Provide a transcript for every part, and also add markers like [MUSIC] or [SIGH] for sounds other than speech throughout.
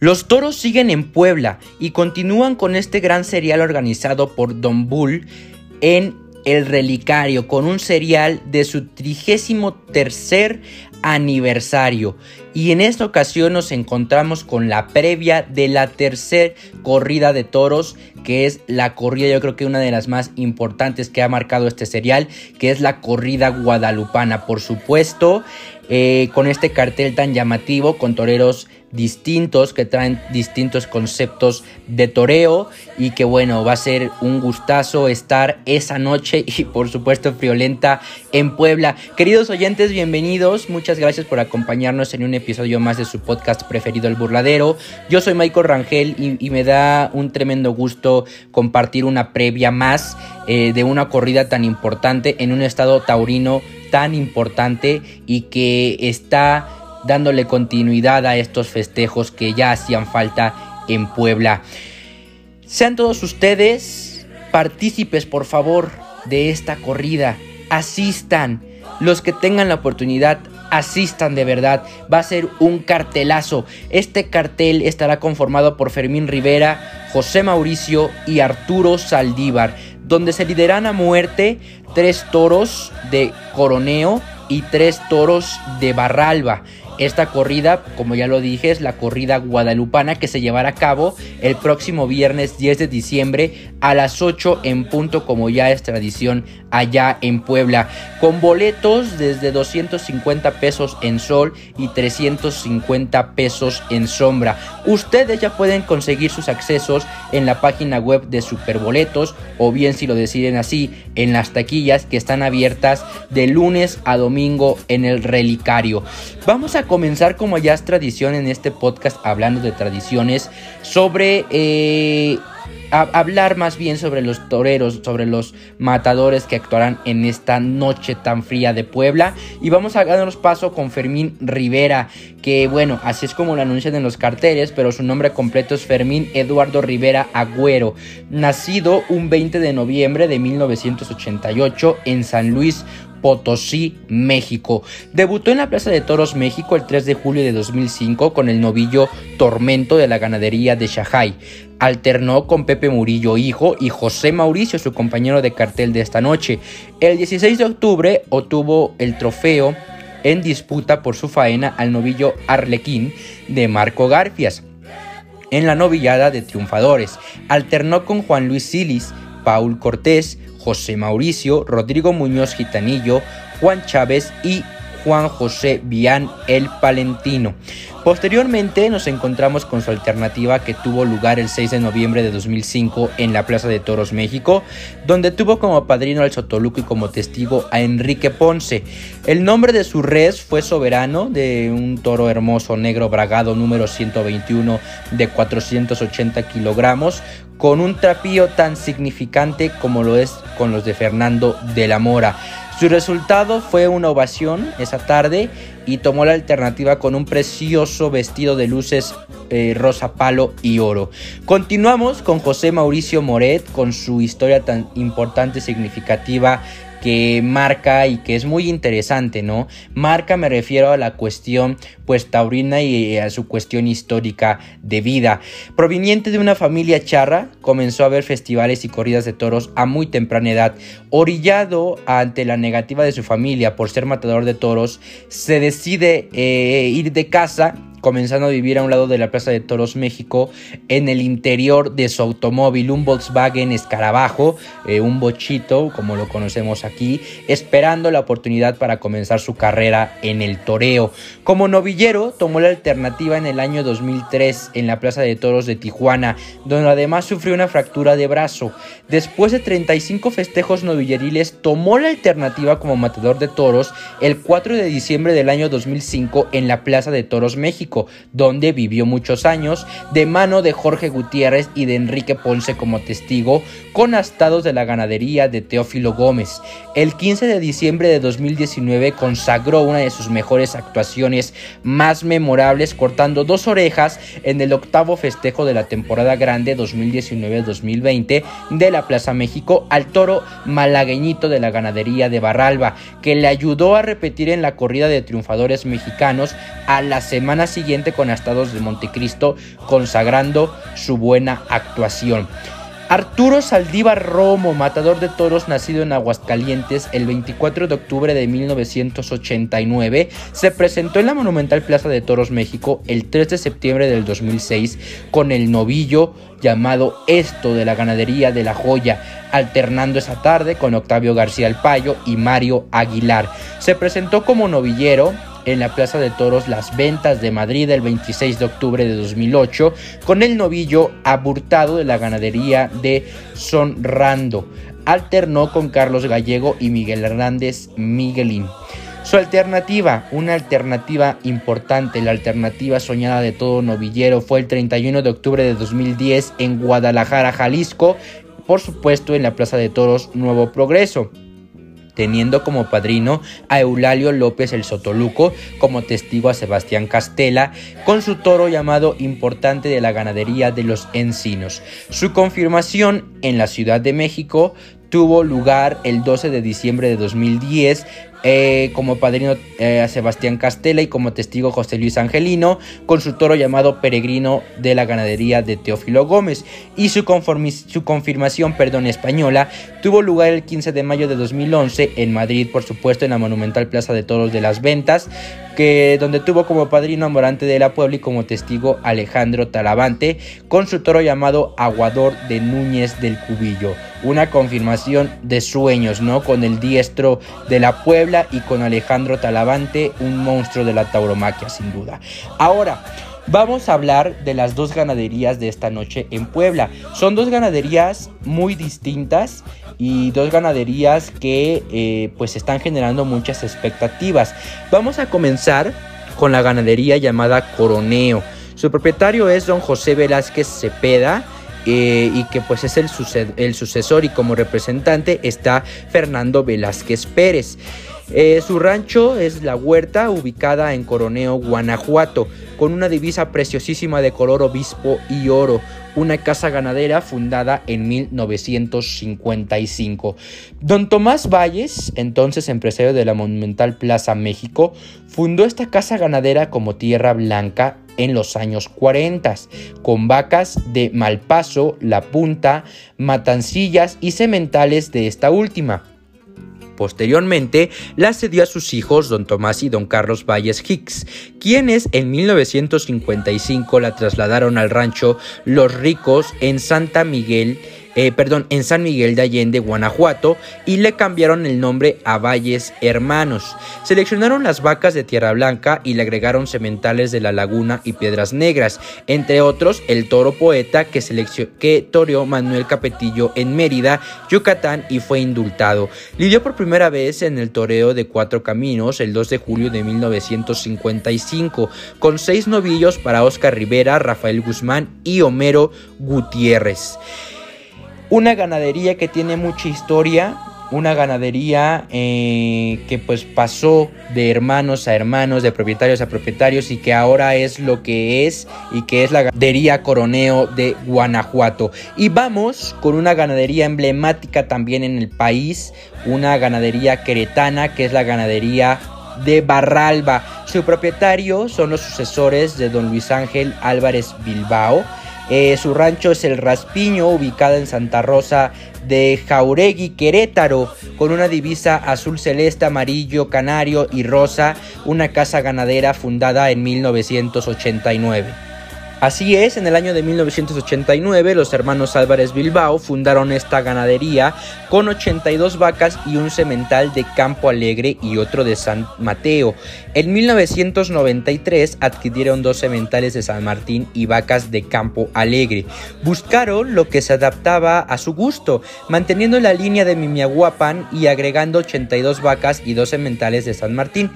Los toros siguen en Puebla y continúan con este gran serial organizado por Don Bull en El Relicario, con un serial de su trigésimo tercer aniversario. Y en esta ocasión nos encontramos con la previa de la tercer corrida de toros, que es la corrida, yo creo que una de las más importantes que ha marcado este serial, que es la corrida guadalupana. Por supuesto, eh, con este cartel tan llamativo, con toreros distintos que traen distintos conceptos de toreo y que bueno va a ser un gustazo estar esa noche [LAUGHS] y por supuesto friolenta en Puebla. Queridos oyentes bienvenidos. Muchas gracias por acompañarnos en un episodio más de su podcast preferido El Burladero. Yo soy Michael Rangel y, me da un tremendo gusto compartir una previa más eh, de una corrida tan importante en un estado taurino tan importante y que está dándole continuidad a estos festejos que ya hacían falta en Puebla. Sean todos ustedes partícipes, por favor, de esta corrida. Asistan. Los que tengan la oportunidad, asistan de verdad. Va a ser un cartelazo. Este cartel estará conformado por Fermín Rivera, José Mauricio y Arturo Saldívar, donde se lideran a muerte tres toros de Coroneo y tres toros de Barralba. Esta corrida, como ya lo dije, es la corrida guadalupana que se llevará a cabo el próximo viernes 10 de diciembre a las 8 en punto como ya es tradición allá en Puebla, con boletos desde 250 pesos en sol y 350 pesos en sombra. Ustedes ya pueden conseguir sus accesos en la página web de Superboletos o bien si lo deciden así en las taquillas que están abiertas de lunes a domingo en el relicario. Vamos a comenzar como ya es tradición en este podcast hablando de tradiciones sobre... Eh, hablar más bien sobre los toreros, sobre los matadores que actuarán en esta noche tan fría de Puebla. Y vamos a darnos paso con Fermín Rivera, que bueno, así es como lo anuncian en los carteles, pero su nombre completo es Fermín Eduardo Rivera Agüero, nacido un 20 de noviembre de 1988 en San Luis, Potosí, México. Debutó en la Plaza de Toros México el 3 de julio de 2005 con el novillo Tormento de la ganadería de Shahai. Alternó con Pepe Murillo hijo y José Mauricio, su compañero de cartel de esta noche. El 16 de octubre obtuvo el trofeo en disputa por su faena al novillo Arlequín de Marco Garfias en la novillada de triunfadores. Alternó con Juan Luis Silis, Paul Cortés, José Mauricio, Rodrigo Muñoz Gitanillo, Juan Chávez y Juan José Vian el Palentino. Posteriormente nos encontramos con su alternativa que tuvo lugar el 6 de noviembre de 2005 en la Plaza de Toros México, donde tuvo como padrino al Sotoluco y como testigo a Enrique Ponce. El nombre de su res fue Soberano, de un toro hermoso negro bragado número 121 de 480 kilogramos, con un trapío tan significante como lo es con los de Fernando de la Mora. Su resultado fue una ovación esa tarde y tomó la alternativa con un precioso vestido de luces eh, rosa palo y oro. Continuamos con José Mauricio Moret con su historia tan importante y significativa que marca y que es muy interesante, ¿no? Marca me refiero a la cuestión pues taurina y a su cuestión histórica de vida. Proveniente de una familia charra, comenzó a ver festivales y corridas de toros a muy temprana edad. Orillado ante la negativa de su familia por ser matador de toros, se decide eh, ir de casa comenzando a vivir a un lado de la Plaza de Toros México, en el interior de su automóvil, un Volkswagen Escarabajo, eh, un bochito, como lo conocemos aquí, esperando la oportunidad para comenzar su carrera en el toreo. Como novillero, tomó la alternativa en el año 2003 en la Plaza de Toros de Tijuana, donde además sufrió una fractura de brazo. Después de 35 festejos novilleriles, tomó la alternativa como matador de toros el 4 de diciembre del año 2005 en la Plaza de Toros México donde vivió muchos años, de mano de Jorge Gutiérrez y de Enrique Ponce como testigo, con astados de la ganadería de Teófilo Gómez. El 15 de diciembre de 2019 consagró una de sus mejores actuaciones más memorables, cortando dos orejas en el octavo festejo de la temporada grande 2019-2020 de la Plaza México al toro malagueñito de la ganadería de Barralba, que le ayudó a repetir en la corrida de triunfadores mexicanos a la semana siguiente con Estados de Montecristo, consagrando su buena actuación. Arturo Saldívar Romo, matador de toros nacido en Aguascalientes el 24 de octubre de 1989, se presentó en la Monumental Plaza de Toros México el 3 de septiembre del 2006 con el novillo llamado Esto de la Ganadería de la Joya, alternando esa tarde con Octavio García El Payo y Mario Aguilar. Se presentó como novillero en la Plaza de Toros Las Ventas de Madrid el 26 de octubre de 2008 con el novillo aburtado de la ganadería de Sonrando. Alternó con Carlos Gallego y Miguel Hernández Miguelín. Su alternativa, una alternativa importante, la alternativa soñada de todo novillero, fue el 31 de octubre de 2010 en Guadalajara, Jalisco, por supuesto en la Plaza de Toros Nuevo Progreso teniendo como padrino a Eulalio López el Sotoluco, como testigo a Sebastián Castela, con su toro llamado importante de la ganadería de los encinos. Su confirmación en la Ciudad de México tuvo lugar el 12 de diciembre de 2010 eh, como padrino eh, a Sebastián Castela y como testigo José Luis Angelino, con su toro llamado Peregrino de la ganadería de Teófilo Gómez. Y su, confirmación perdón, española tuvo lugar el 15 de mayo de 2011 en Madrid, por supuesto, en la monumental Plaza de Toros de las Ventas, donde tuvo como padrino a Morante de la Puebla y como testigo Alejandro Talavante, con su toro llamado Aguador de Núñez del Cubillo. Una confirmación de sueños, ¿no? Con el diestro de la Puebla y con Alejandro Talavante, un monstruo de la tauromaquia, sin duda. Ahora, Vamos a hablar de las dos ganaderías de esta noche en Puebla. Son dos ganaderías muy distintas y dos ganaderías que eh, pues están generando muchas expectativas. Vamos a comenzar con la ganadería llamada Coroneo. Su propietario es don José Velázquez Cepeda. Eh, y que pues es el, el sucesor y como representante está Fernando Velázquez Pérez. Eh, su rancho es La Huerta, ubicada en Coroneo, Guanajuato, con una divisa preciosísima de color obispo y oro, una casa ganadera fundada en 1955. Don Tomás Valles, entonces empresario de la Monumental Plaza México, fundó esta casa ganadera como Tierra Blanca en los años 40, con vacas de Malpaso, La Punta, Matancillas y sementales de esta última. Posteriormente, la cedió a sus hijos don Tomás y don Carlos Valles Hicks, quienes en 1955 la trasladaron al rancho Los Ricos en Santa Miguel eh, perdón, en San Miguel de Allende, Guanajuato, y le cambiaron el nombre a Valles Hermanos. Seleccionaron las vacas de Tierra Blanca y le agregaron sementales de La Laguna y Piedras Negras, entre otros el toro poeta que, que toreó Manuel Capetillo en Mérida, Yucatán y fue indultado. Lidió por primera vez en el toreo de Cuatro Caminos el 2 de julio de 1955, con seis novillos para Oscar Rivera, Rafael Guzmán y Homero Gutiérrez. Una ganadería que tiene mucha historia, una ganadería eh, que pues pasó de hermanos a hermanos, de propietarios a propietarios y que ahora es lo que es y que es la ganadería Coroneo de Guanajuato. Y vamos con una ganadería emblemática también en el país, una ganadería queretana que es la ganadería de Barralba. Su propietario son los sucesores de don Luis Ángel Álvarez Bilbao eh, su rancho es el Raspiño, ubicado en Santa Rosa de Jauregui, Querétaro, con una divisa azul celeste, amarillo, canario y rosa, una casa ganadera fundada en 1989. Así es, en el año de 1989 los hermanos Álvarez Bilbao fundaron esta ganadería con 82 vacas y un semental de Campo Alegre y otro de San Mateo. En 1993 adquirieron dos sementales de San Martín y vacas de Campo Alegre. Buscaron lo que se adaptaba a su gusto, manteniendo la línea de Mimiaguapan y agregando 82 vacas y dos sementales de San Martín.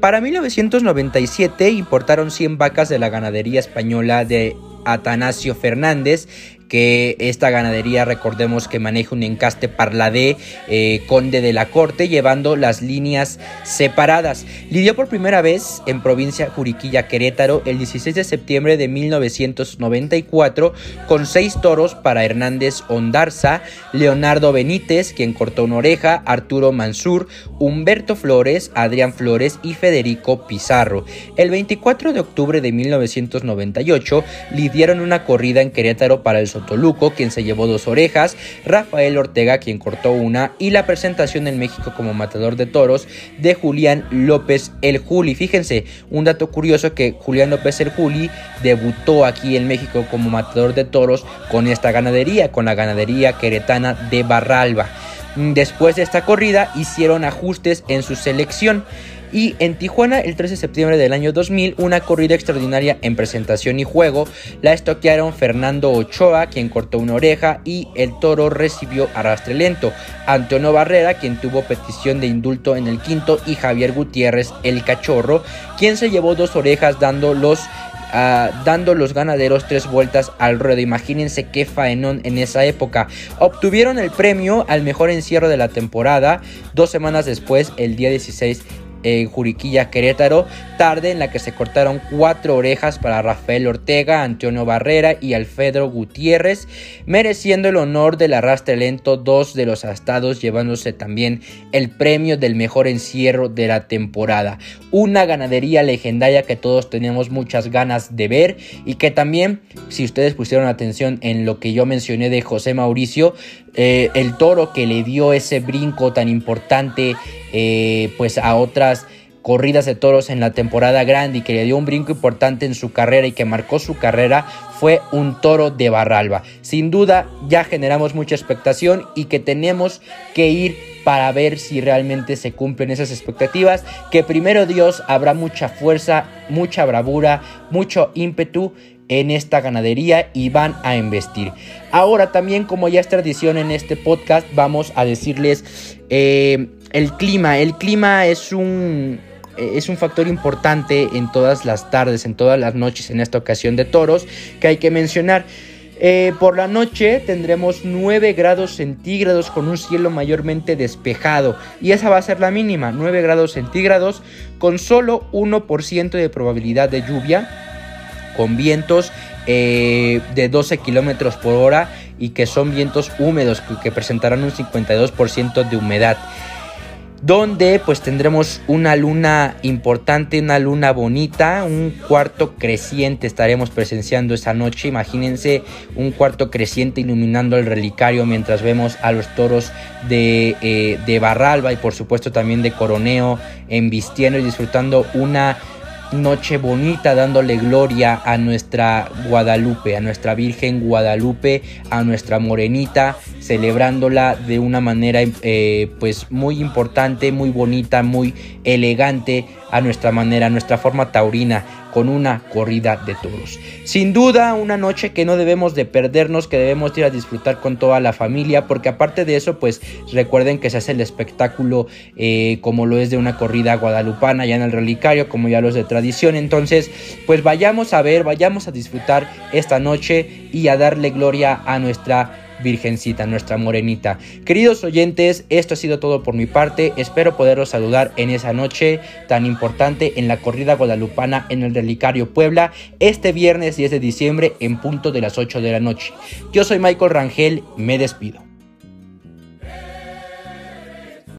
Para 1997 importaron 100 vacas de la ganadería española de Atanasio Fernández que esta ganadería recordemos que maneja un encaste parladé eh, conde de la corte llevando las líneas separadas. Lidió por primera vez en provincia Juriquilla Querétaro el 16 de septiembre de 1994 con seis toros para Hernández Ondarza, Leonardo Benítez, quien cortó una oreja, Arturo Mansur, Humberto Flores, Adrián Flores y Federico Pizarro. El 24 de octubre de 1998 lidiaron una corrida en Querétaro para el Sotoluco, quien se llevó dos orejas, Rafael Ortega, quien cortó una, y la presentación en México como matador de toros de Julián López el Juli. Fíjense, un dato curioso que Julián López el Juli debutó aquí en México como matador de toros con esta ganadería, con la ganadería queretana de Barralba. Después de esta corrida hicieron ajustes en su selección. Y en Tijuana, el 13 de septiembre del año 2000, una corrida extraordinaria en presentación y juego. La estoquearon Fernando Ochoa, quien cortó una oreja, y el toro recibió arrastre lento. Antonio Barrera, quien tuvo petición de indulto en el quinto, y Javier Gutiérrez, el cachorro, quien se llevó dos orejas dando los dando los ganaderos tres vueltas al ruedo. Imagínense qué faenón en esa época. Obtuvieron el premio al mejor encierro de la temporada. Dos semanas después, el día 16 en Juriquilla, Querétaro, tarde en la que se cortaron cuatro orejas para Rafael Ortega, Antonio Barrera y Alfredo Gutiérrez, mereciendo el honor del arrastre lento dos de los astados, llevándose también el premio del mejor encierro de la temporada. Una ganadería legendaria que todos tenemos muchas ganas de ver y que también, si ustedes pusieron atención en lo que yo mencioné de José Mauricio, eh, el toro que le dio ese brinco tan importante eh, pues a otras corridas de toros en la temporada grande y que le dio un brinco importante en su carrera y que marcó su carrera fue un toro de Barralba. Sin duda ya generamos mucha expectación y que tenemos que ir para ver si realmente se cumplen esas expectativas. Que primero Dios habrá mucha fuerza, mucha bravura, mucho ímpetu en esta ganadería y van a investir. Ahora también como ya es tradición en este podcast vamos a decirles eh, el clima. El clima es un, es un factor importante en todas las tardes, en todas las noches en esta ocasión de toros que hay que mencionar. Eh, por la noche tendremos 9 grados centígrados con un cielo mayormente despejado y esa va a ser la mínima, 9 grados centígrados con solo 1% de probabilidad de lluvia con vientos eh, de 12 kilómetros por hora y que son vientos húmedos que presentarán un 52% de humedad donde pues tendremos una luna importante, una luna bonita, un cuarto creciente. Estaremos presenciando esa noche, imagínense un cuarto creciente iluminando el relicario mientras vemos a los toros de, eh, de Barralba y por supuesto también de Coroneo embistiendo y disfrutando una noche bonita dándole gloria a nuestra Guadalupe, a nuestra Virgen Guadalupe, a nuestra Morenita, celebrándola de una manera eh, pues muy importante, muy bonita, muy elegante a nuestra manera, a nuestra forma taurina con una corrida de toros. Sin duda, una noche que no debemos de perdernos, que debemos ir a disfrutar con toda la familia, porque aparte de eso, pues recuerden que se hace el espectáculo eh, como lo es de una corrida guadalupana ya en el relicario, como ya los de tradición. Entonces, pues vayamos a ver, vayamos a disfrutar esta noche y a darle gloria a nuestra Virgencita, nuestra morenita. Queridos oyentes, esto ha sido todo por mi parte. Espero poderos saludar en esa noche tan importante en la corrida guadalupana en el Relicario Puebla este viernes 10 de diciembre en punto de las 8 de la noche. Yo soy Michael Rangel, me despido.